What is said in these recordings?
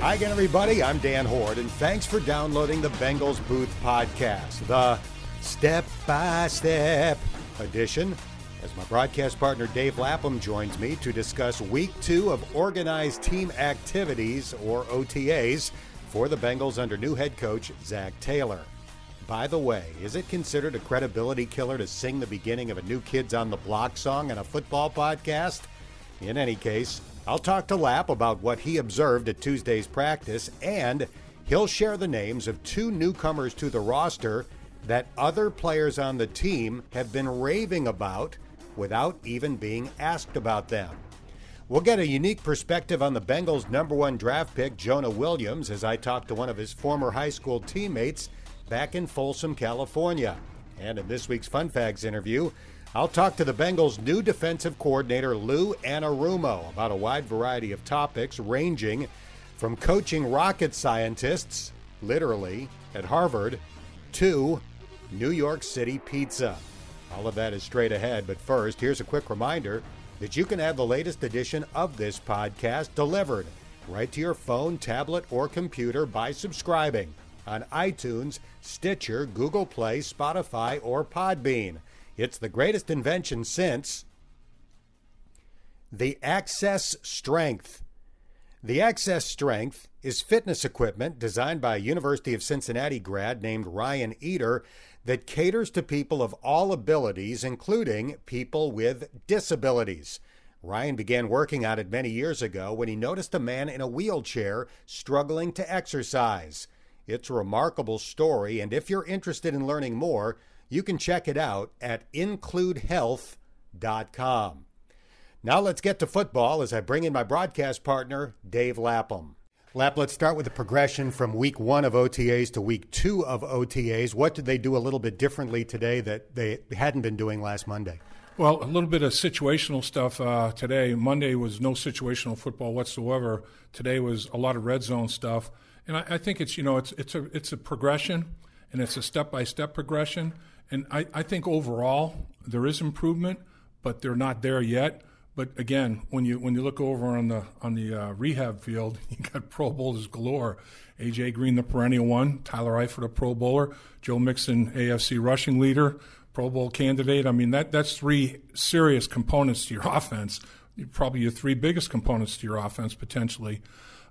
Hi again, everybody. I'm Dan Hoard, and thanks for downloading the Bengals Booth podcast, the step by step edition. As my broadcast partner Dave Lapham joins me to discuss week two of organized team activities, or OTAs, for the Bengals under new head coach Zac Taylor. By the way, is it considered a credibility killer to sing the beginning of a new Kids on the Block song in a football podcast? In any case, I'll talk to Lap about what he observed at Tuesday's practice, and he'll share the names of two newcomers to the roster that other players on the team have been raving about without even being asked about them. We'll get a unique perspective on the Bengals' number one draft pick, Jonah Williams, as I talk to one of his former high school teammates back in Folsom, California. And in this week's Fun Facts interview, I'll talk to the Bengals' new defensive coordinator, Lou Anarumo, about a wide variety of topics ranging from coaching rocket scientists, literally, at Harvard, to New York City pizza. All of that is straight ahead, but first, here's a quick reminder that you can have the latest edition of this podcast delivered right to your phone, tablet, or computer by subscribing on iTunes, Stitcher, Google Play, Spotify, or Podbean. It's the greatest invention since the Access Strength. The Access Strength is fitness equipment designed by a University of Cincinnati grad named Ryan Eder that caters to people of all abilities, including people with disabilities. Ryan began working on it many years ago when he noticed a man in a wheelchair struggling to exercise. It's a remarkable story, and if you're interested in learning more, you can check it out at includehealth.com. Now let's get to football as I bring in my broadcast partner, Dave Lapham. Lap, let's start with the progression from week one of OTAs to week two of OTAs. What did they do a little bit differently today that they hadn't been doing last Monday? Well, a little bit of situational stuff uh, today. Monday was no situational football whatsoever. Today was a lot of red zone stuff. And I, I, think it's you know it's it's a it's a progression, and it's a step by step progression. And I, I think overall there is improvement, but they're not there yet. But again, when you when you look over on the on the uh, rehab field, you got Pro Bowlers galore. AJ Green, the perennial one. Tyler Eifert, a Pro Bowler. Joe Mixon, AFC rushing leader, Pro Bowl candidate. I mean that that's three serious components to your offense. Probably your three biggest components to your offense potentially.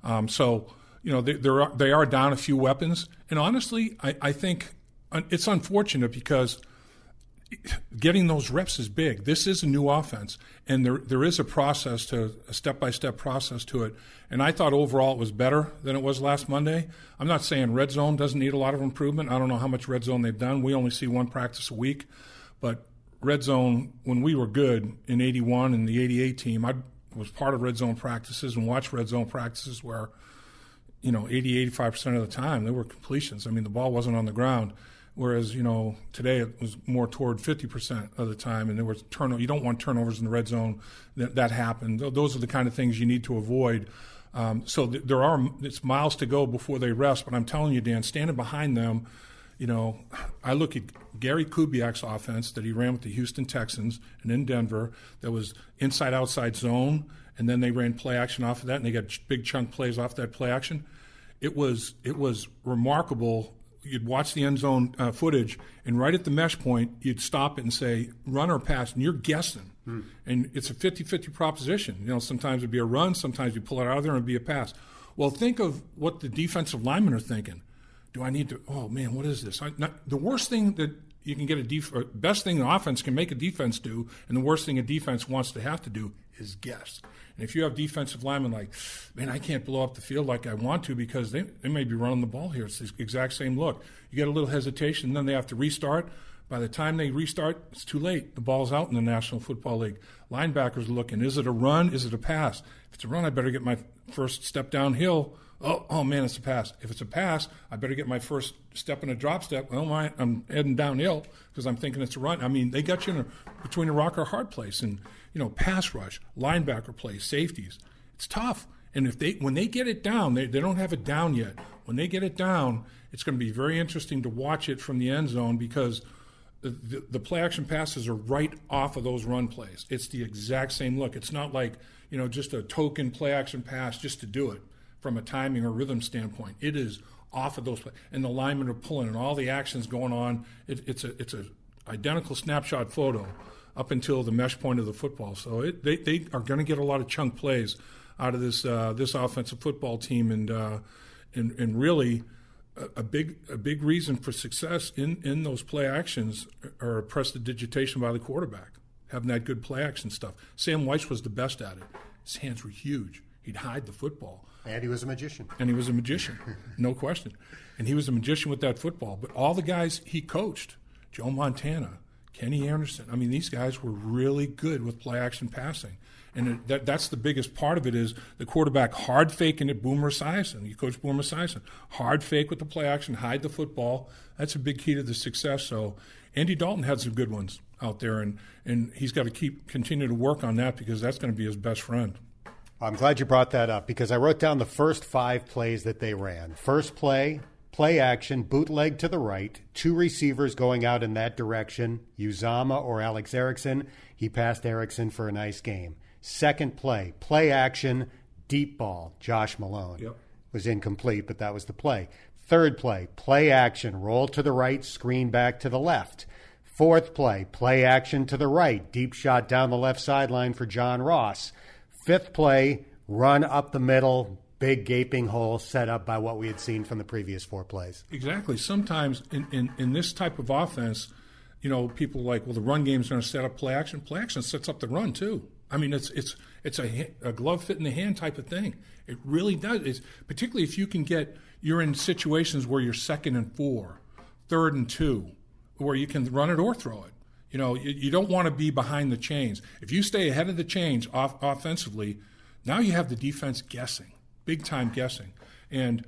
Um, so you know, they, they're, they are down a few weapons. And honestly, I, I think it's unfortunate because getting those reps is big. This is a new offense, and there there is a process to a step by step process to it. And I thought overall it was better than it was last Monday. I'm not saying red zone doesn't need a lot of improvement. I don't know how much red zone they've done. We only see one practice a week, but red zone when we were good in '81 and the '88 team, I was part of red zone practices and watched red zone practices where you know, 80, 85% of the time, there were completions. I mean, the ball wasn't on the ground. Whereas, you know, today it was more toward 50% of the time, and there was turnover. You don't want turnovers in the red zone. That, that happened. Those are the kind of things you need to avoid. Um, so th- there are it's miles to go before they rest. But I'm telling you, Dan, standing behind them, you know, I look at Gary Kubiak's offense that he ran with the Houston Texans and in Denver that was inside outside zone and then they ran play action off of that, and they got big chunk plays off that play action. It was it was remarkable. You'd watch the end zone uh, footage, and right at the mesh point, you'd stop it and say run or pass, and you're guessing. Hmm. And it's a 50-50 proposition. You know, sometimes it'd be a run, sometimes you pull it out of there and it'd be a pass. Well, think of what the defensive linemen are thinking. Do I need to? Oh man, what is this? I, not, the worst thing that you can get a def- best thing an offense can make a defense do, and the worst thing a defense wants to have to do is guess. And if you have defensive linemen like, man, I can't blow up the field like I want to because they, they may be running the ball here. It's the exact same look. You get a little hesitation, and then they have to restart. By the time they restart, it's too late. The ball's out in the National Football League. Linebackers looking, is it a run? Is it a pass? If it's a run, I better get my first step downhill. Oh, oh man, it's a pass. If it's a pass, I better get my first step in a drop step. Oh my, I'm heading downhill because I'm thinking it's a run. I mean, they got you in a, between a rock or hard place. And you know, pass rush, linebacker play, safeties. It's tough. And if they when they get it down, they, they don't have it down yet. When they get it down, it's going to be very interesting to watch it from the end zone because the, the, play action passes are right off of those run plays. It's the exact same look. It's not like, you know, just a token play action pass just to do it. From a timing or rhythm standpoint. It is off of those, and the linemen are pulling, and all the actions going on. It, it's a it's a identical snapshot photo up until the mesh point of the football. So it, they they are going to get a lot of chunk plays out of this uh, this offensive football team, and uh, and and really. A, big, a big reason for success in, in those play actions are prestidigitation by the quarterback, having that good play action stuff. Sam Wyche was the best at it. His hands were huge. He'd hide the football. And he was a magician. And he was a magician, no question. And he was a magician with that football. But all the guys he coached, Joe Montana, Kenny Anderson, I mean, these guys were really good with play action passing. And it, that, that's the biggest part of it is the quarterback hard faking it, Boomer Esiason. You coach Boomer Esiason. Hard fake with the play action, hide the football. That's a big key to the success. So Andy Dalton had some good ones out there, and, and he's got to keep continue to work on that because that's going to be his best friend. I'm glad you brought that up because I wrote down the first five plays that they ran. First play, play action, bootleg to the right, two receivers going out in that direction, Uzomah or Alex Erickson. He passed Erickson for a nice game. Second play, play action, deep ball, Josh Malone. Yep. Was incomplete, but that was the play. Third play, play action, roll to the right, screen back to the left. Fourth play, play action to the right, deep shot down the left sideline for John Ross. Fifth play, run up the middle, big gaping hole set up by what we had seen from the previous four plays. Exactly. Sometimes in, in, in this type of offense, you know, people like, well, the run game's going to set up play action. Play action sets up the run too. I mean, it's it's it's a, a glove fit in the hand type of thing. It really does. It's particularly if you can get you're in situations where you're second and four, third and two, where you can run it or throw it. You know, you, you don't want to be behind the chains. If you stay ahead of the chains off, offensively, now you have the defense guessing, big time guessing. And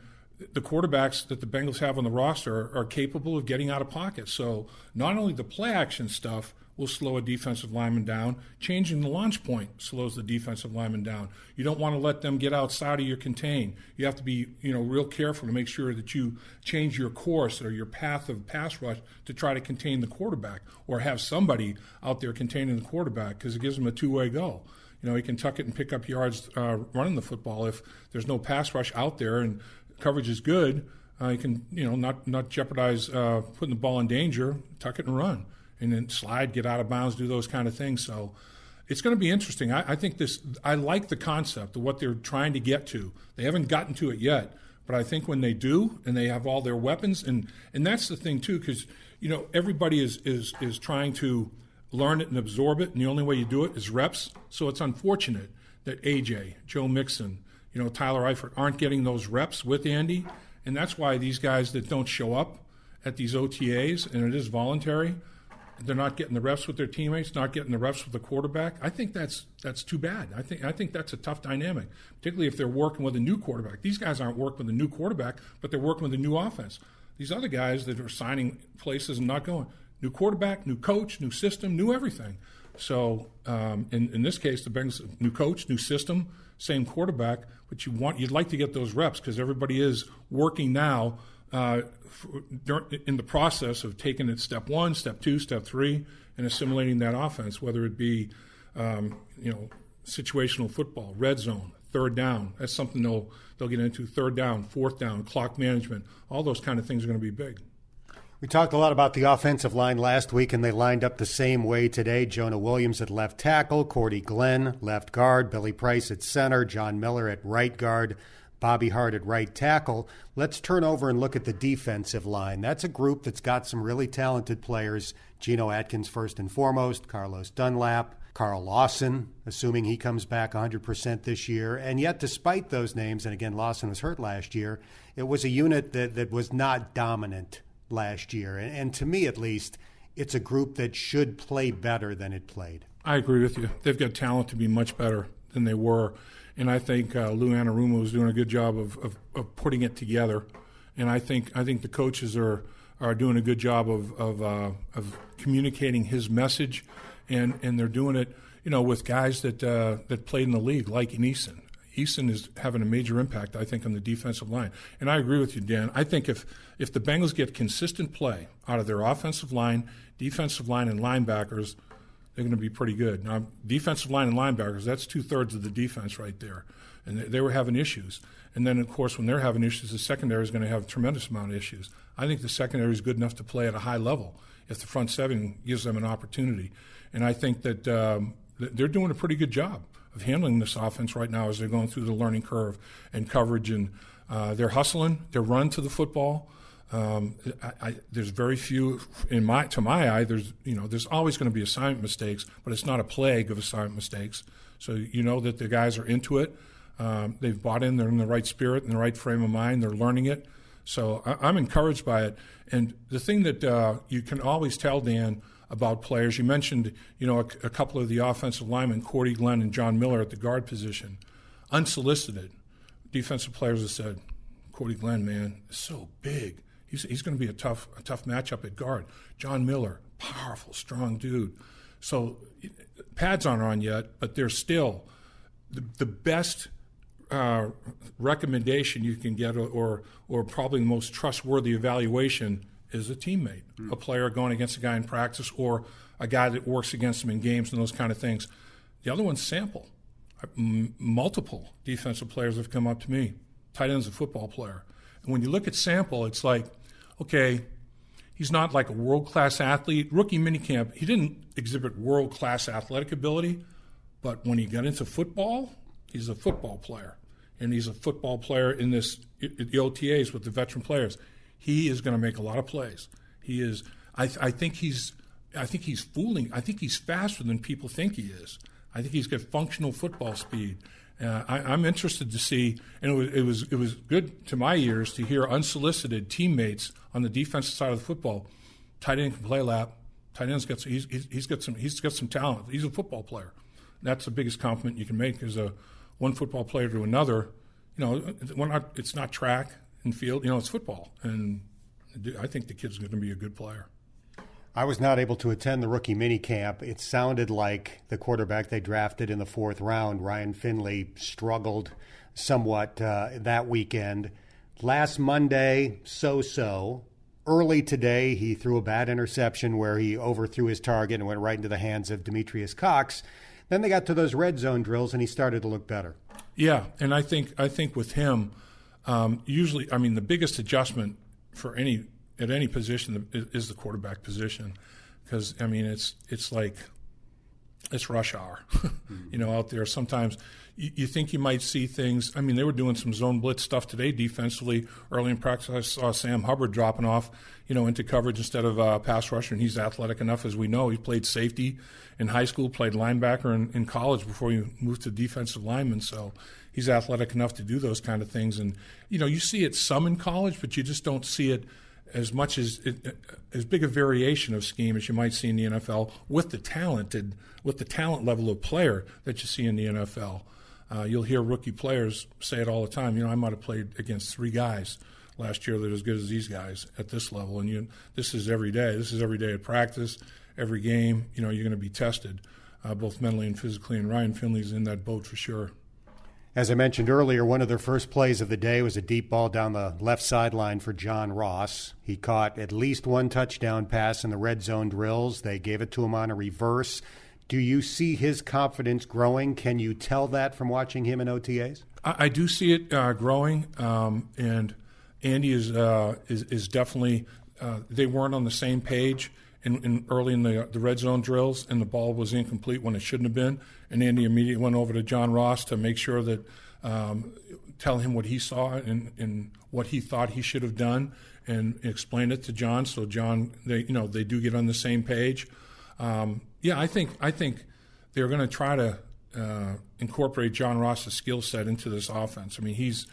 the quarterbacks that the Bengals have on the roster are, are capable of getting out of pocket. So not only the play action stuff, will slow a defensive lineman down. Changing the launch point slows the defensive lineman down. You don't want to let them get outside of your contain. You have to be, you know, real careful to make sure that you change your course or your path of pass rush to try to contain the quarterback or have somebody out there containing the quarterback because it gives them a two-way go. You know, he can tuck it and pick up yards uh, running the football if there's no pass rush out there and coverage is good. Uh, you can, you know, not not jeopardize uh, putting the ball in danger, tuck it and run and then slide, get out of bounds, do those kind of things. So it's going to be interesting. I, I, think this. I like the concept of what they're trying to get to. They haven't gotten to it yet, but I think when they do, and they have all their weapons, and and that's the thing too, because you know everybody is is is trying to learn it and absorb it, and the only way you do it is reps. So it's unfortunate that AJ, Joe Mixon, you know Tyler Eifert aren't getting those reps with Andy, and that's why these guys that don't show up at these OTAs, and it is voluntary they're not getting the reps with their teammates, not getting the reps with the quarterback. I think that's that's too bad. I think I think that's a tough dynamic, particularly if they're working with a new quarterback. These guys aren't working with a new quarterback, but they're working with a new offense. These other guys that are signing places and not going, new quarterback, new coach, new system, new everything. So um, in in this case, the Bengals new coach, new system, same quarterback, but you want you'd like to get those reps because everybody is working now uh, in the process of taking it step one, step two, step three, and assimilating that offense, whether it be um, you know situational football, red zone, third down. That's something they'll they'll get into. Third down, fourth down, clock management. All those kind of things are going to be big. We talked a lot about the offensive line last week, and they lined up the same way today. Jonah Williams at left tackle, Cordy Glenn left guard, Billy Price at center, John Miller at right guard. Bobby Hart at right tackle. Let's turn over and look at the defensive line. That's a group that's got some really talented players. Geno Atkins, first and foremost, Carlos Dunlap, Carl Lawson, assuming he comes back 100% this year. And yet, despite those names, and again, Lawson was hurt last year, it was a unit that, that was not dominant last year. And, and to me, at least, it's a group that should play better than it played. I agree with you. They've got talent to be much better than they were and I think uh, Lou Anarumo is doing a good job of, of, of, putting it together. And I think I think the coaches are are doing a good job of of, uh, of communicating his message, and, and they're doing it, you know, with guys that uh, that played in the league, like Eason. Eason is having a major impact, I think, on the defensive line. And I agree with you, Dan. I think if if the Bengals get consistent play out of their offensive line, defensive line, and linebackers, they're going to be pretty good. Now, defensive line and linebackers, that's two thirds of the defense right there. And they, were having issues. And then, of course, when they're having issues, the secondary is going to have a tremendous amount of issues. I think the secondary is good enough to play at a high level if the front seven gives them an opportunity. And I think that um, they're doing a pretty good job of handling this offense right now as they're going through the learning curve and coverage. And uh, they're hustling, they're run to the football. Um, I, I, there's very few in my to my eye. There's you know there's always going to be assignment mistakes, but it's not a plague of assignment mistakes. So you know that the guys are into it. Um, they've bought in. They're in the right spirit, in the right frame of mind. They're learning it. So I, am encouraged by it. And the thing that uh, you can always tell Dan about players, you mentioned you know a, a couple of the offensive linemen, Cordy Glenn and John Miller at the guard position, unsolicited. Defensive players have said, Cordy Glenn, man, so big He's, he's going to be a tough, a tough matchup at guard. John Miller, powerful, strong dude. So pads aren't on yet, but they're still the, the best uh, recommendation you can get, or or probably the most trustworthy evaluation is a teammate, mm. a player going against a guy in practice, or a guy that works against him in games and those kind of things. The other one's Sample. Multiple defensive players have come up to me. Tight end's a football player. And when you look at Sample, it's like okay, he's not like a world class athlete. Rookie minicamp, he didn't exhibit world class athletic ability, but when he got into football, he's a football player. And he's a football player in this the OTAs with the veteran players. He is going to make a lot of plays. He is. I, I think he's. I think he's fooling. I think he's faster than people think he is. I think he's got functional football speed. Uh, I, am interested to see, and it was, it was, it was good to my ears to hear unsolicited teammates on the defensive side of the football. Tight end can play lap. Tight end's got he's, he's got some he's got some talent. He's a football player. That's the biggest compliment you can make as a one football player to another. You know, not, it's not track and field. You know, it's football, and I think the kid's going to be a good player. I was not able to attend the rookie mini camp. It sounded like the quarterback they drafted in the fourth round, Ryan Finley, struggled somewhat uh, that weekend. Last Monday, so so. Early today, he threw a bad interception where he overthrew his target and went right into the hands of Demetrius Cox. Then they got to those red zone drills, and he started to look better. Yeah, and I think I think with him, um, usually, I mean, the biggest adjustment for any at any position is the quarterback position, because I mean it's it's like it's rush hour, you know, out there. Sometimes you, you, think you might see things. I mean, they were doing some zone blitz stuff today defensively. Early in practice, I saw Sam Hubbard dropping off, you know, into coverage instead of uh, pass rusher, and he's athletic enough, as we know. He played safety in high school, played linebacker in, in college before he moved to defensive lineman. So he's athletic enough to do those kind of things. And you know, you see it some in college, but you just don't see it as much as as big a variation of scheme as you might see in the NFL with the talented with the talent level of player that you see in the NFL. Uh, you'll hear rookie players say it all the time. You know, I might have played against three guys last year that are as good as these guys at this level, and you this is every day. This is every day at practice, every game. You know, you're going to be tested, uh, both mentally and physically. And Ryan Finley's in that boat for sure. As I mentioned earlier, one of their first plays of the day was a deep ball down the left sideline for John Ross. He caught at least one touchdown pass in the red zone drills. They gave it to him on a reverse. Do you see his confidence growing? Can you tell that from watching him in OTAs? I, I do see it uh, growing, um, and Andy is uh, is, is, definitely. Uh, they weren't on the same page in, in early in the, the red zone drills, and the ball was incomplete when it shouldn't have been. And Andy immediately went over to John Ross to make sure that um, tell him what he saw and, and what he thought he should have done, and explain it to John. So John, they you know they do get on the same page. Um, yeah, I think I think they're going to try to uh, incorporate John Ross's skill set into this offense. I mean, he's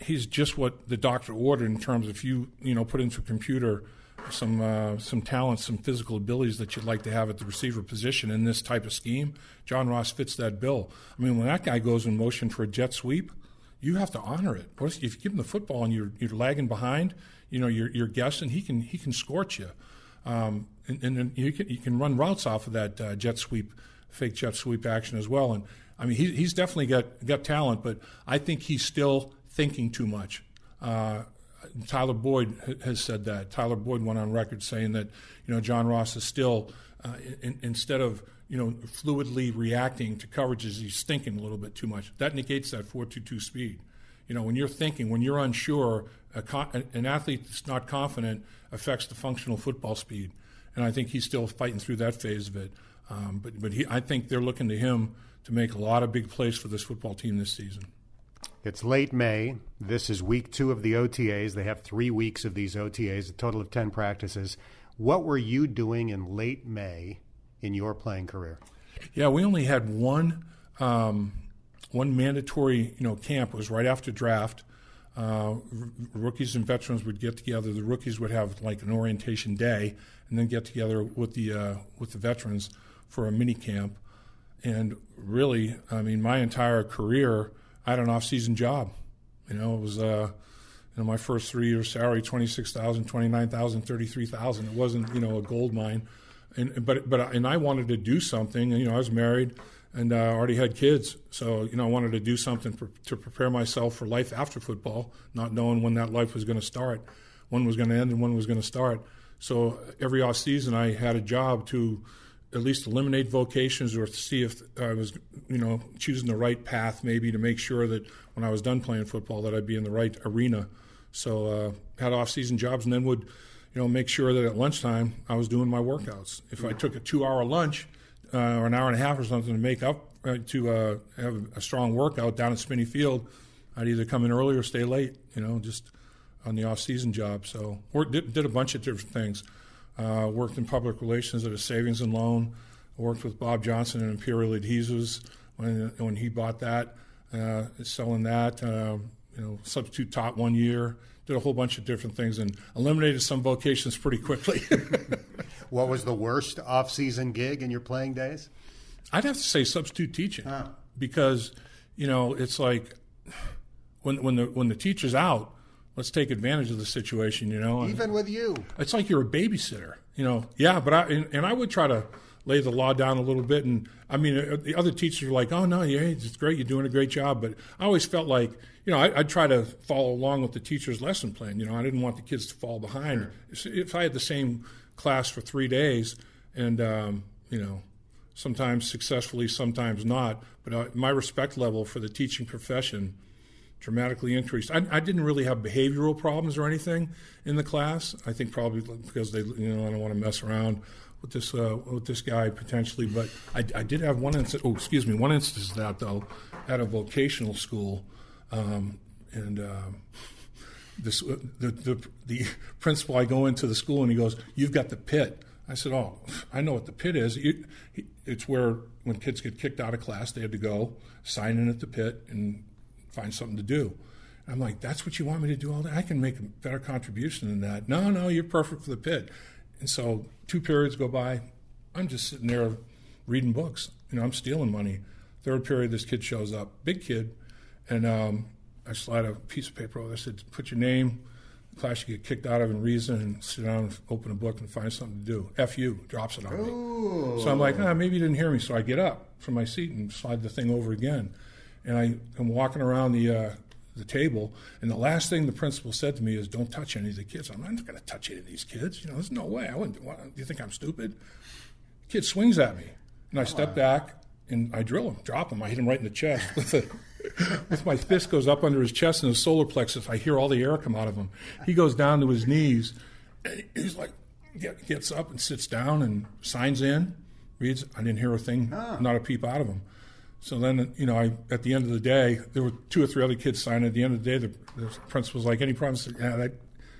he's just what the doctor ordered in terms of if you you know put into a computer some uh, some talents, some physical abilities that you'd like to have at the receiver position in this type of scheme. John Ross fits that bill. I mean, when that guy goes in motion for a jet sweep, you have to honor it. If you give him the football and you're you're lagging behind, you know you're you're guessing he can he can scorch you, um, and, and you can you can run routes off of that uh, jet sweep, fake jet sweep action as well. And I mean he, he's definitely got got talent, but I think he's still thinking too much. Uh, Tyler Boyd has said that. Tyler Boyd went on record saying that you know John Ross is still uh, in, instead of you know, fluidly reacting to coverages. He's thinking a little bit too much. That negates that 4.22 speed. You know, when you're thinking, when you're unsure, an athlete that's not confident affects the functional football speed. And I think he's still fighting through that phase of it. Um, but but he, I think they're looking to him to make a lot of big plays for this football team this season. It's late May. This is week two of the OTAs. They have three weeks of these OTAs, a total of 10 practices. What were you doing in late May in your playing career? Yeah, we only had one um, one mandatory you know camp. It was right after draft. Uh, r- rookies and veterans would get together. The rookies would have like an orientation day, and then get together with the uh, with the veterans for a mini camp. And really, I mean, my entire career, I had an off-season job. You know, it was uh, you know my first three years salary 26,000, 29,000, 33,000. It wasn't you know a gold mine, and but but and I wanted to do something. And you know, I was married and uh, already had kids, so you know I wanted to do something for, to prepare myself for life after football, not knowing when that life was going to start, when was going to end, and when was going to start. So every off season, I had a job to at least eliminate vocations or see if I was, you know, choosing the right path, maybe to make sure that when I was done playing football, that I'd be in the right arena. So uh, had off-season jobs, and then would, you know, make sure that at lunchtime I was doing my workouts. If I took a two-hour lunch uh, or an hour and a half or something to make up uh, to uh, have a strong workout down at Spinney Field, I'd either come in early or stay late. You know, just on the off-season job. So worked, did, did a bunch of different things. Uh, worked in public relations at a savings and loan. Worked with Bob Johnson and Imperial Adhesives when when he bought that, uh, selling that. Uh, you know, substitute taught one year. Did a whole bunch of different things and eliminated some vocations pretty quickly. what was the worst off-season gig in your playing days? I'd have to say substitute teaching because you know it's like when when the when the teacher's out, let's take advantage of the situation, you know. Even with you, it's like you're a babysitter, you know. Yeah, but I and, and, I would try to lay the law down a little bit, and I mean, uh, the other teachers are like, "Oh no, yeah, it's great, you're doing a great job," but I always felt like, you know, I, would try to follow along with the teacher's lesson plan. You know, I didn't want the kids to fall behind. Sure. If I had the same class for three days, and um, you know. Sometimes successfully, sometimes not. But uh, my respect level for the teaching profession dramatically increased. I, I, didn't really have behavioral problems or anything in the class. I think probably because they, you know, I don't want to mess around with this uh, with this guy potentially. But I, I did have one instance. Oh, excuse me, one instance of that though, at a vocational school, um, and. Uh, this, the, the, the principal, I go into the school and he goes, You've got the pit. I said, Oh, I know what the pit is. It's where when kids get kicked out of class, they had to go sign in at the pit and find something to do. I'm like, that's what you want me to do all day? I can make a better contribution than that. No, no, you're perfect for the pit. And so two periods go by. I'm just sitting there reading books. You know, I'm stealing money. Third period, this kid shows up, big kid, and um, I slide a piece of paper over. I said, put your name, class you get kicked out of in reason, and sit down and open a book and find something to do. F you, drops it on Ooh. me. So I'm like, ah, maybe you didn't hear me. So I get up from my seat and slide the thing over again and I am walking around the uh, the table, and the last thing the principal said to me is, "Don't touch any of the kids." I'm not going to touch any of these kids. You know, there's no way. I wouldn't. What, do you think I'm stupid? Kid swings at me, and I step back and I drill him, drop him. I hit him right in the chest with a, with my fist goes up under his chest and his solar plexus. I hear all the air come out of him. He goes down to his knees. he's like, gets up and sits down and signs in, reads. I didn't hear a thing, not a peep out of him. So then, you know, I, at the end of the day, there were two or three other kids signing. At the end of the day, the, the principal was like, "Any problems?" Yeah, that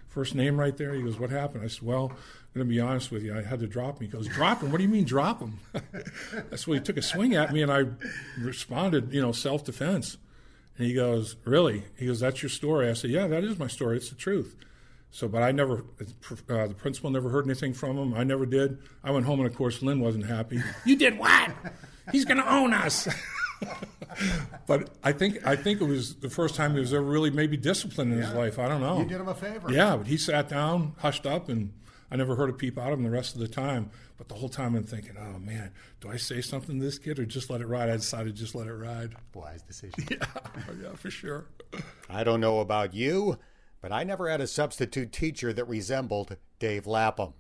first name right there. He goes, "What happened?" I said, "Well, I'm going to be honest with you. I had to drop him." He goes, "Drop him? What do you mean drop him?" That's why he took a swing at me, and I responded, you know, self defense. And he goes, "Really?" He goes, "That's your story." I said, "Yeah, that is my story. It's the truth." So, but I never, uh, the principal never heard anything from him. I never did. I went home, and of course, Lynn wasn't happy. you did what? He's going to own us. but I think I think it was the first time he was ever really maybe disciplined in yeah. his life. I don't know. You did him a favor. Yeah, but he sat down, hushed up, and I never heard a peep out of him the rest of the time. But the whole time I'm thinking, oh man, do I say something to this kid or just let it ride? I decided to just let it ride. Wise decision. Yeah, oh, yeah, for sure. I don't know about you, but I never had a substitute teacher that resembled Dave Lapham.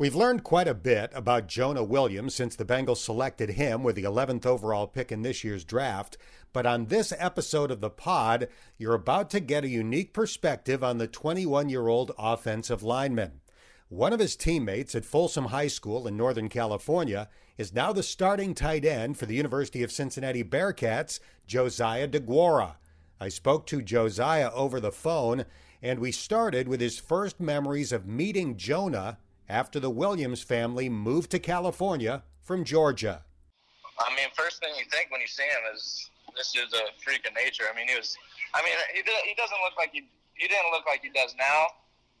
We've learned quite a bit about Jonah Williams since the Bengals selected him with the 11th overall pick in this year's draft. But on this episode of the pod, you're about to get a unique perspective on the 21 year old offensive lineman. One of his teammates at Folsom High School in Northern California is now the starting tight end for the University of Cincinnati Bearcats, Josiah DeGuara. I spoke to Josiah over the phone, and we started with his first memories of meeting Jonah after the Williams family moved to California from Georgia. I mean, first thing you think when you see him is this is a freak of nature. I mean, he was. I mean, he, he doesn't look like he he didn't look like he does now.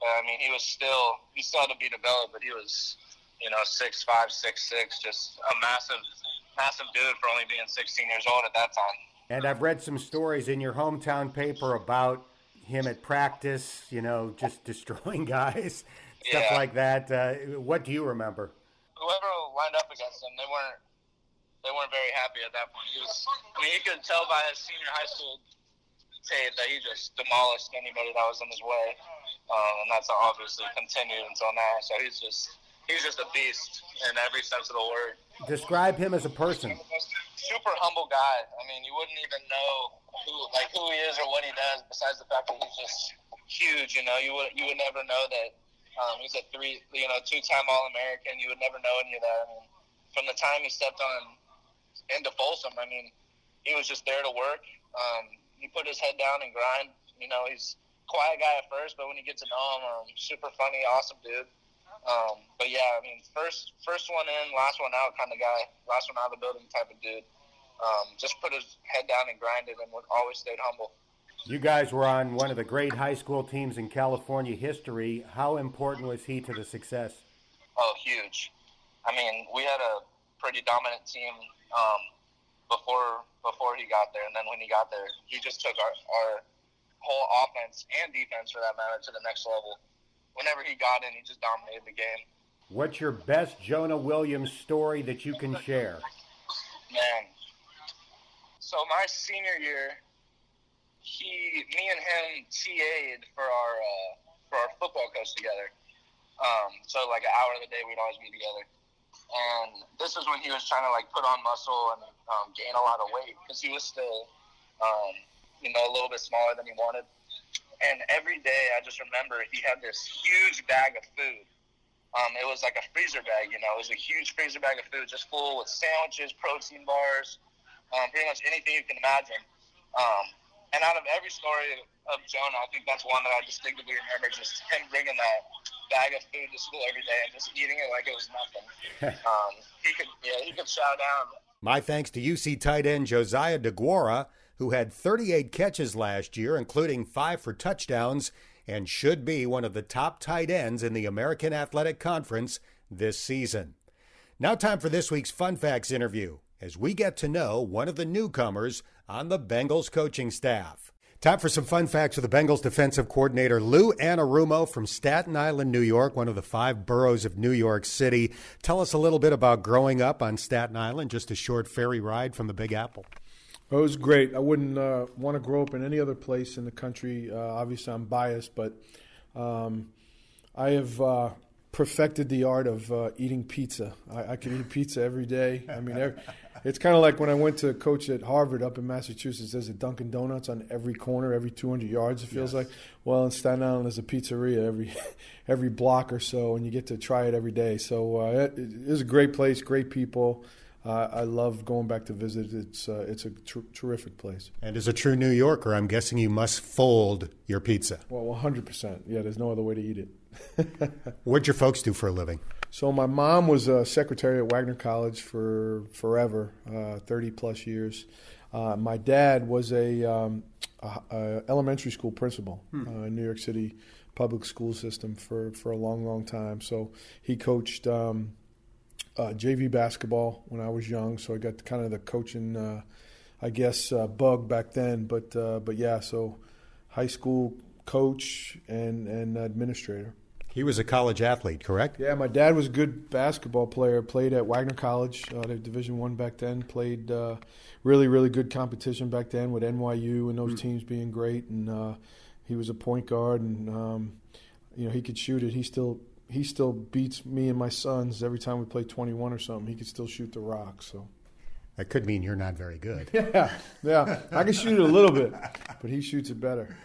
I mean, he was still he still had to be developed, but he was, you know, six five, six six, just a massive, massive dude for only being 16 years old at that time. And I've read some stories in your hometown paper about him at practice. You know, just destroying guys stuff yeah. like that. Uh, what do you remember? Whoever lined up against him, they weren't they weren't very happy at that point. He was, I mean, you could tell by his senior high school tape that he just demolished anybody that was in his way, um, and that's obviously continued until now. So he's just he's just a beast in every sense of the word. Describe him as a person. Super humble guy. I mean, you wouldn't even know who like who he is or what he does. Besides the fact that he's just huge, you know, you would you would never know that um, he's a three, you know, two-time All-American. You would never know any of that. I mean, from the time he stepped on into Folsom, I mean, he was just there to work. Um, he put his head down and grind. You know, he's quiet guy at first, but when you get to know him, um, super funny, awesome dude. Um, but yeah, I mean, first first one in, last one out kind of guy, last one out of the building type of dude. Um, just put his head down and grinded, and always stayed humble. You guys were on one of the great high school teams in California history. How important was he to the success? Oh, huge. I mean, we had a pretty dominant team um, before before he got there, and then when he got there, he just took our, our whole offense and defense, for that matter, to the next level. Whenever he got in, he just dominated the game. What's your best Jonah Williams story that you can share? Man, so my senior year, he, me and him TA'd for our uh, for our football coach together. Um, so like an hour of the day, we'd always be together. And this is when he was trying to like put on muscle and um, gain a lot of weight because he was still, um, you know, a little bit smaller than he wanted. And every day, I just remember he had this huge bag of food. Um, it was like a freezer bag, you know, it was a huge freezer bag of food, just full with sandwiches, protein bars, um, pretty much anything you can imagine. Um, and out of every story of Jonah, I think that's one that I distinctively remember. Just him bringing that bag of food to school every day and just eating it like it was nothing. um, he could, yeah, he could chow down. My thanks to UC tight end Josiah DeGuara, who had 38 catches last year, including five for touchdowns, and should be one of the top tight ends in the American Athletic Conference this season. Now, time for this week's Fun Facts interview as we get to know one of the newcomers on the Bengals coaching staff. Time for some fun facts with the Bengals defensive coordinator Lou Anarumo from Staten Island, New York, one of the five boroughs of New York City. Tell us a little bit about growing up on Staten Island, just a short ferry ride from the Big Apple. it was great. I wouldn't uh, want to grow up in any other place in the country. Uh, obviously, I'm biased, but um, I have uh, perfected the art of uh, eating pizza. I, I, can eat pizza every day. I mean, every, it's kind of like when I went to coach at Harvard up in Massachusetts. There's a Dunkin' Donuts on every corner, every 200 yards. It feels yes. like. Well, in Staten Island, there's a pizzeria every every block or so, and you get to try it every day. So uh, it, it's a great place, great people. Uh, I love going back to visit. It's uh, it's a tr- terrific place. And as a true New Yorker, I'm guessing you must fold your pizza. Well, 100 percent. Yeah, there's no other way to eat it. What'd your folks do for a living? So my mom was a secretary at Wagner College for forever, uh, 30 plus years. Uh, my dad was a, um, a, a, elementary school principal hmm. uh, in New York City public school system for, for a long, long time. So he coached um, uh, JV basketball when I was young. So I got kind of the coaching, uh, I guess, uh, bug back then. But but yeah, so high school coach and and administrator. He was a college athlete, correct? Yeah, my dad was a good basketball player. Played at Wagner College, uh, Division One back then. Played uh, really, really good competition back then with NYU and those mm. teams being great. And uh, he was a point guard, and um, you know he could shoot it. He still he still beats me and my sons every time we play 21 or something. He could still shoot the rock. So that could mean you're not very good. yeah, yeah. I can shoot it a little bit, but he shoots it better.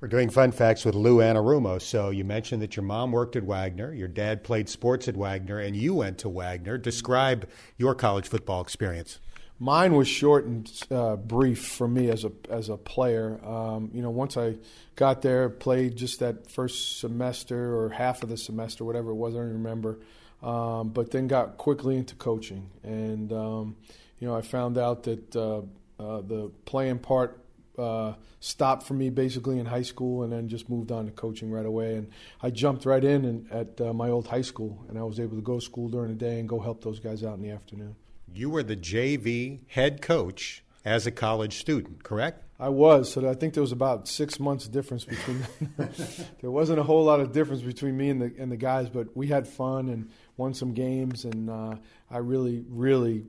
We're doing fun facts with Lou Anarumo. So you mentioned that your mom worked at Wagner, your dad played sports at Wagner, and you went to Wagner. Describe your college football experience. Mine was short and uh, brief for me as a as a player. Um, you know, once I got there, played just that first semester or half of the semester, whatever it was, I don't remember. Um, but then got quickly into coaching, and um, you know, I found out that uh, uh, the playing part uh, stopped for me basically in high school, and then just moved on to coaching right away. And I jumped right in and, at uh, my old high school, and I was able to go to school during the day and go help those guys out in the afternoon. You were the JV head coach as a college student, correct? I was. So I think there was about six months difference between. there wasn't a whole lot of difference between me and the and the guys, but we had fun and won some games, and uh, I really, really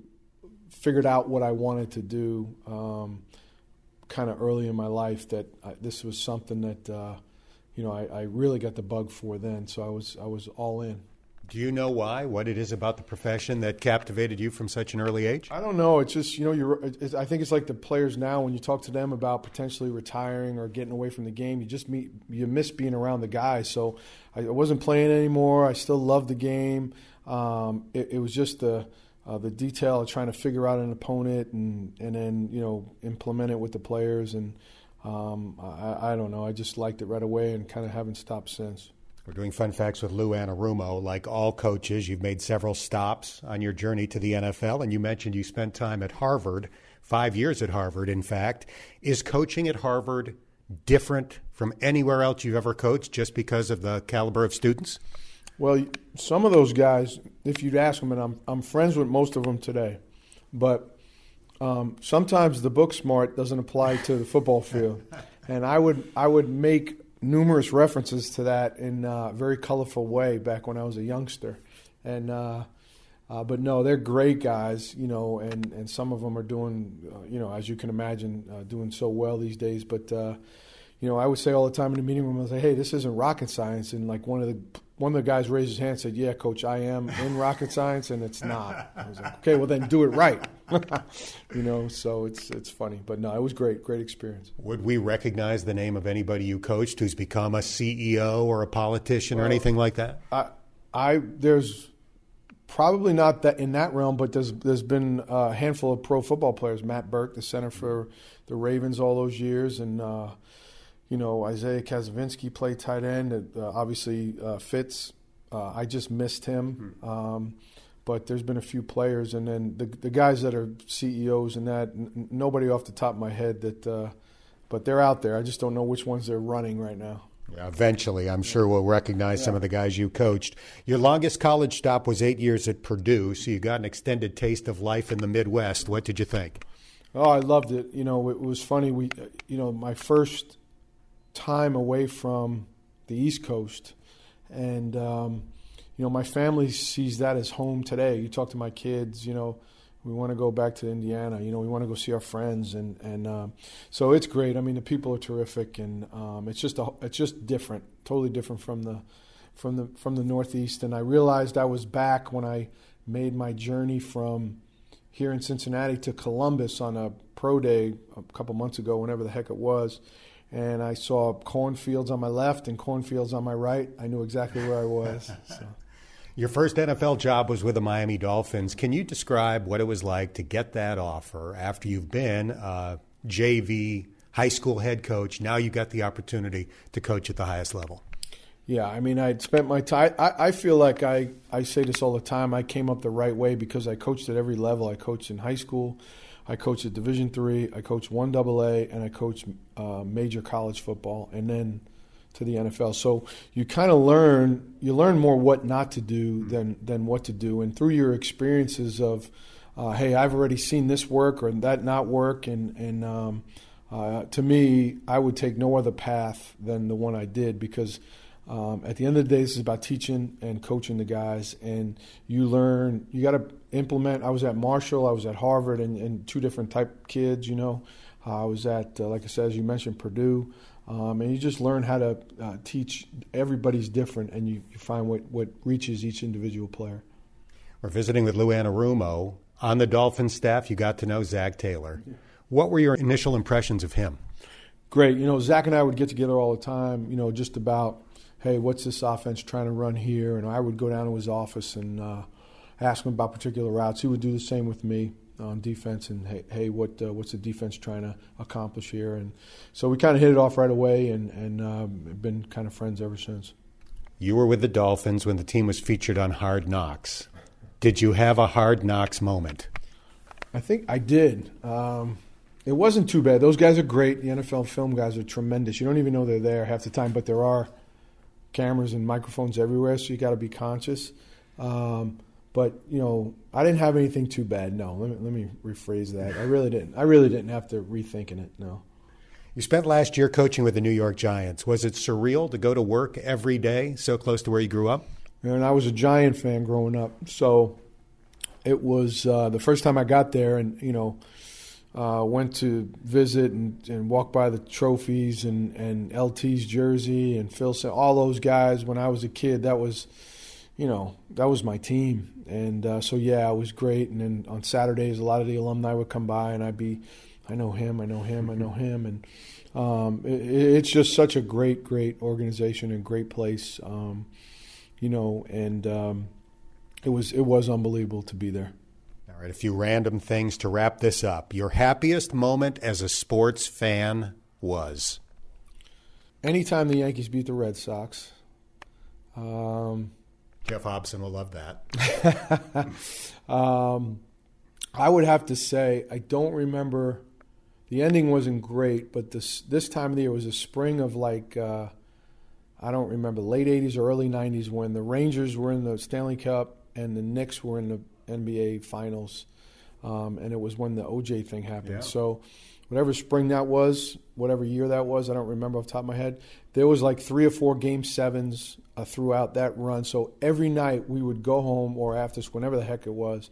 figured out what I wanted to do. Um, kind of early in my life that I, this was something that uh, you know I, I really got the bug for then. So I was I was all in. Do you know why? What it is about the profession that captivated you from such an early age? I don't know. It's just you know, you're. I think it's like the players now when you talk to them about potentially retiring or getting away from the game. You just meet, you miss being around the guys. So I wasn't playing anymore. I still loved the game. Um, it, it, was just the uh, the detail of trying to figure out an opponent and and then you know implement it with the players and um, I, I don't know. I just liked it right away and kind of haven't stopped since. We're doing fun facts with Lou Anarumo. Like all coaches, you've made several stops on your journey to the NFL, and you mentioned you spent time at Harvard, five years at Harvard, in fact. Is coaching at Harvard different from anywhere else you've ever coached just because of the caliber of students? Well, some of those guys, if you'd ask them, and I'm, I'm friends with most of them today, but um, sometimes the book smart doesn't apply to the football field. And I would I would make numerous references to that in a very colorful way back when I was a youngster. And uh, uh, but no, they're great guys, you know, and, and some of them are doing, uh, you know, as you can imagine, uh, doing so well these days. But uh, you know, I would say all the time in the meeting room, I was like, "Hey, this isn't rocket science." And like one of the one of the guys raised his hand and said, "Yeah, coach, I am in rocket science, and it's not." I was like, "Okay, well then do it right." you know, so it's it's funny, but no, it was great, great experience. Would we recognize the name of anybody you coached who's become a CEO or a politician well, or anything like that? I, I there's probably not that in that realm, but there's there's been a handful of pro football players. Matt Birk, the center for the Ravens, all those years, and. Uh, you know, Isaiah Kacyvenski played tight end. Uh, obviously, uh, Fitz, uh, I just missed him. Mm-hmm. Um, but there's been a few players, and then the the guys that are CEOs and that. N- nobody off the top of my head that, uh, but they're out there. I just don't know which ones they're running right now. Eventually, I'm sure we'll recognize yeah. some of the guys you coached. Your longest college stop was eight years at Purdue, so you got an extended taste of life in the Midwest. What did you think? Oh, I loved it. You know, it was funny. We, you know, my first time away from the East Coast, and um, you know my family sees that as home today. You talk to my kids, you know, we want to go back to Indiana. You know, we want to go see our friends, and and um, so it's great. I mean, the people are terrific, and um, it's just a, it's just different, totally different from the from the from the Northeast. And I realized I was back when I made my journey from here in Cincinnati to Columbus on a pro day a couple months ago, whenever the heck it was and I saw cornfields on my left and cornfields on my right. I knew exactly where I was. So. Your first NFL job was with the Miami Dolphins. Can you describe what it was like to get that offer after you've been a JV high school head coach? Now you've got the opportunity to coach at the highest level. Yeah, I mean, I'd spent my time. I, I feel like I, I say this all the time. I came up the right way because I coached at every level. I coached in high school. I coached at Division three. I coached one AA, and I coached uh, major college football, and then to the NFL. So you kind of learn you learn more what not to do than than what to do, and through your experiences of, uh, hey, I've already seen this work or that not work, and and um, uh, to me, I would take no other path than the one I did because. Um, at the end of the day, this is about teaching and coaching the guys, and you learn. You got to implement. I was at Marshall, I was at Harvard, and, and two different type kids, you know. Uh, I was at, uh, like I said, as you mentioned, Purdue. Um, and you just learn how to uh, teach. Everybody's different, and you, you find what, what reaches each individual player. We're visiting with Lou Anarumo. On the Dolphins staff, you got to know Zac Taylor. What were your initial impressions of him? Great. You know, Zac and I would get together all the time, you know, just about, hey, what's this offense trying to run here? And I would go down to his office and uh, ask him about particular routes. He would do the same with me on defense and hey, hey what uh, what's the defense trying to accomplish here? And so we kind of hit it off right away and and um, been kind of friends ever since. You were with the Dolphins when the team was featured on Hard Knocks. Did you have a Hard Knocks moment? I think I did. Um, it wasn't too bad. Those guys are great. The NFL film guys are tremendous. You don't even know they're there half the time, but there are cameras and microphones everywhere, so you got to be conscious. Um, but you know, I didn't have anything too bad. No, let me let me rephrase that. I really didn't. I really didn't have to rethinking it. No. You spent last year coaching with the New York Giants. Was it surreal to go to work every day, so close to where you grew up? And I was a Giant fan growing up, so it was uh, the first time I got there, and you know, uh, went to visit and, and walk by the trophies and and LT's jersey and Phil, all those guys. When I was a kid, that was you know, that was my team. And uh, so, yeah, it was great. And then on Saturdays, a lot of the alumni would come by, and I'd be, I know him, I know him, I know him. And um, it, it's just such a great, great organization and great place, um, you know, and um, it was it was unbelievable to be there. Right, a few random things to wrap this up. Your happiest moment as a sports fan was? Anytime the Yankees beat the Red Sox. Um, Geoff Hobson will love that. um, I would have to say I don't remember. The ending wasn't great, but this this time of the year was a spring of like uh, I don't remember late '80s or early '90s when the Rangers were in the Stanley Cup and the Knicks were in the NBA Finals, um, and it was when the OJ thing happened. Yeah. So whatever spring that was, whatever year that was, I don't remember off the top of my head. There was like three or four game sevens uh, throughout that run. So every night we would go home or after whenever the heck it was,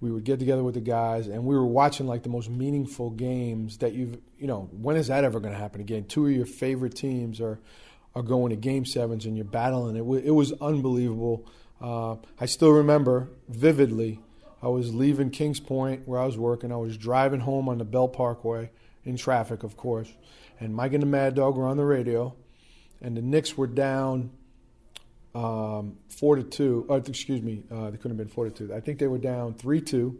we would get together with the guys and we were watching like the most meaningful games that you've you know when is that ever going to happen again? Two of your favorite teams are are going to game sevens and you're battling. It, w- it was unbelievable. Uh, I still remember vividly. I was leaving Kings Point where I was working. I was driving home on the Belt Parkway in traffic, of course. And Mike and the Mad Dog were on the radio, and the Knicks were down um, four to two. Oh, excuse me, uh, they couldn't have been four to two. I think they were down three two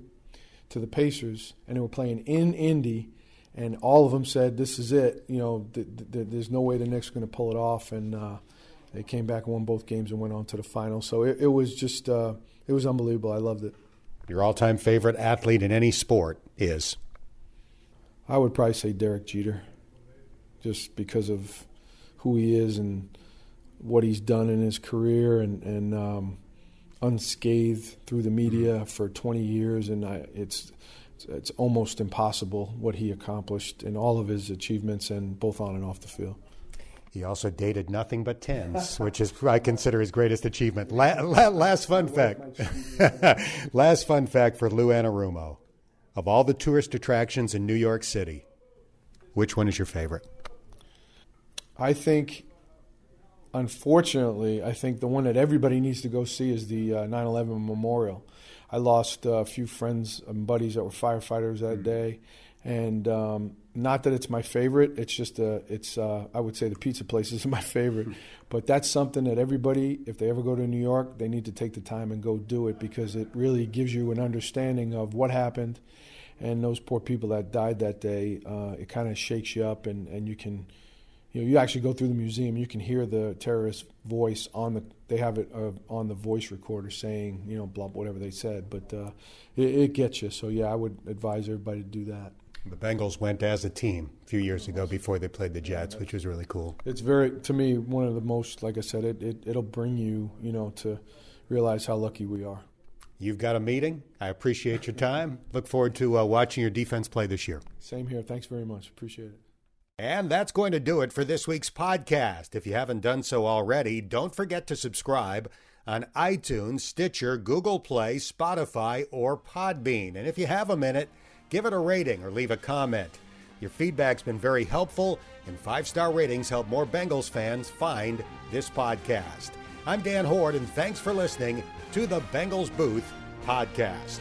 to the Pacers, and they were playing in Indy. And all of them said, "This is it." You know, th- th- there's no way the Knicks are going to pull it off. And uh, they came back and won both games and went on to the final. So it, it was just, uh, it was unbelievable. I loved it. Your all-time favorite athlete in any sport is? I would probably say Derek Jeter, just because of who he is and what he's done in his career and, and um, unscathed through the media for 20 years, and I, it's it's almost impossible what he accomplished in all of his achievements and both on and off the field. He also dated nothing but tens, which is I consider his greatest achievement. La- la- last fun fact. last fun fact for Lou Anarumo. Of all the tourist attractions in New York City, which one is your favorite? I think, unfortunately, I think the one that everybody needs to go see is the uh, 9 11 memorial. I lost a few friends and buddies that were firefighters that mm-hmm. day. And um, not that it's my favorite, it's just a, it's, uh, I would say the pizza place is my favorite. But that's something that everybody, if they ever go to New York, they need to take the time and go do it because it really gives you an understanding of what happened and those poor people that died that day, uh, it kind of shakes you up, and, and you can, you know, you actually go through the museum, you can hear the terrorist voice on the, they have it uh, on the voice recorder saying, you know, blah, whatever they said, but uh, it, it gets you. So yeah, I would advise everybody to do that. The Bengals went as a team a few years ago before they played the Jets, which was really cool. It's very, to me, one of the most, like I said, it, it it'll bring you, you know, to realize how lucky we are. You've got a meeting. I appreciate your time. Look forward to uh, watching your defense play this year. Same here. Thanks very much. Appreciate it. And that's going to do it for this week's podcast. If you haven't done so already, don't forget to subscribe on iTunes, Stitcher, Google Play, Spotify, or Podbean. And if you have a minute, give it a rating or leave a comment. Your feedback's been very helpful, and five star ratings help more Bengals fans find this podcast. I'm Dan Hoard, and thanks for listening to the Bengals Booth Podcast.